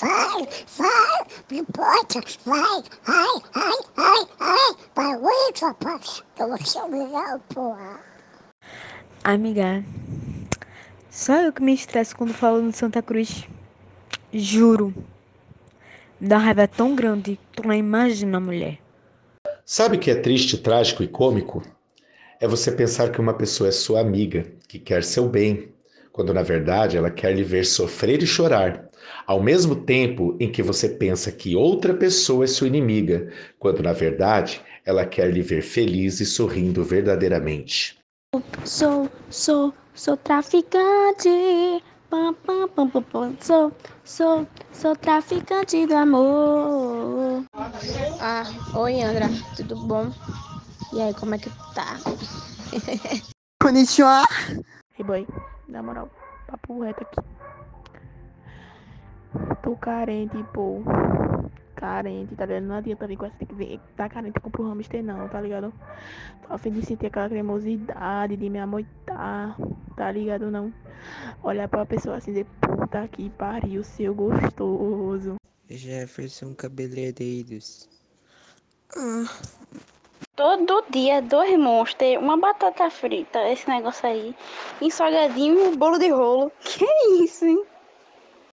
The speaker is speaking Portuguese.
vai, vai, não importa, vai, ai, ai, ai, ai, vai, ui, rapaz, eu sou legal, porra. Amiga, só eu que me estresso quando falo no Santa Cruz. Juro. Me dá uma raiva tão grande, tu não imagina, mulher. Sabe o que é triste, trágico e cômico? É você pensar que uma pessoa é sua amiga, que quer seu bem, quando na verdade ela quer lhe ver sofrer e chorar, ao mesmo tempo em que você pensa que outra pessoa é sua inimiga, quando na verdade ela quer lhe ver feliz e sorrindo verdadeiramente. Sou, sou, sou traficante. Pam, pam, pam, pam, pam. Sou, sou, sou traficante do amor. Ah, oi Andra, tudo bom? E aí, como é que tá? Konnichiwa. Hey boy, na moral, papo reto aqui. Tô carente, pô. Carente, tá ligado? Não adianta vir com essa, tem que ver. Tá carente, compra um hamster não, tá ligado? Tô a fim de sentir aquela cremosidade, de me amoitar, tá ligado? Não. Olhar pra pessoa assim, dizer, puta que pariu, seu gostoso. Jefferson Cabeleireiros. Todo dia, dois monstros, uma batata frita, esse negócio aí, e salgadinho e um bolo de rolo. Que isso, hein?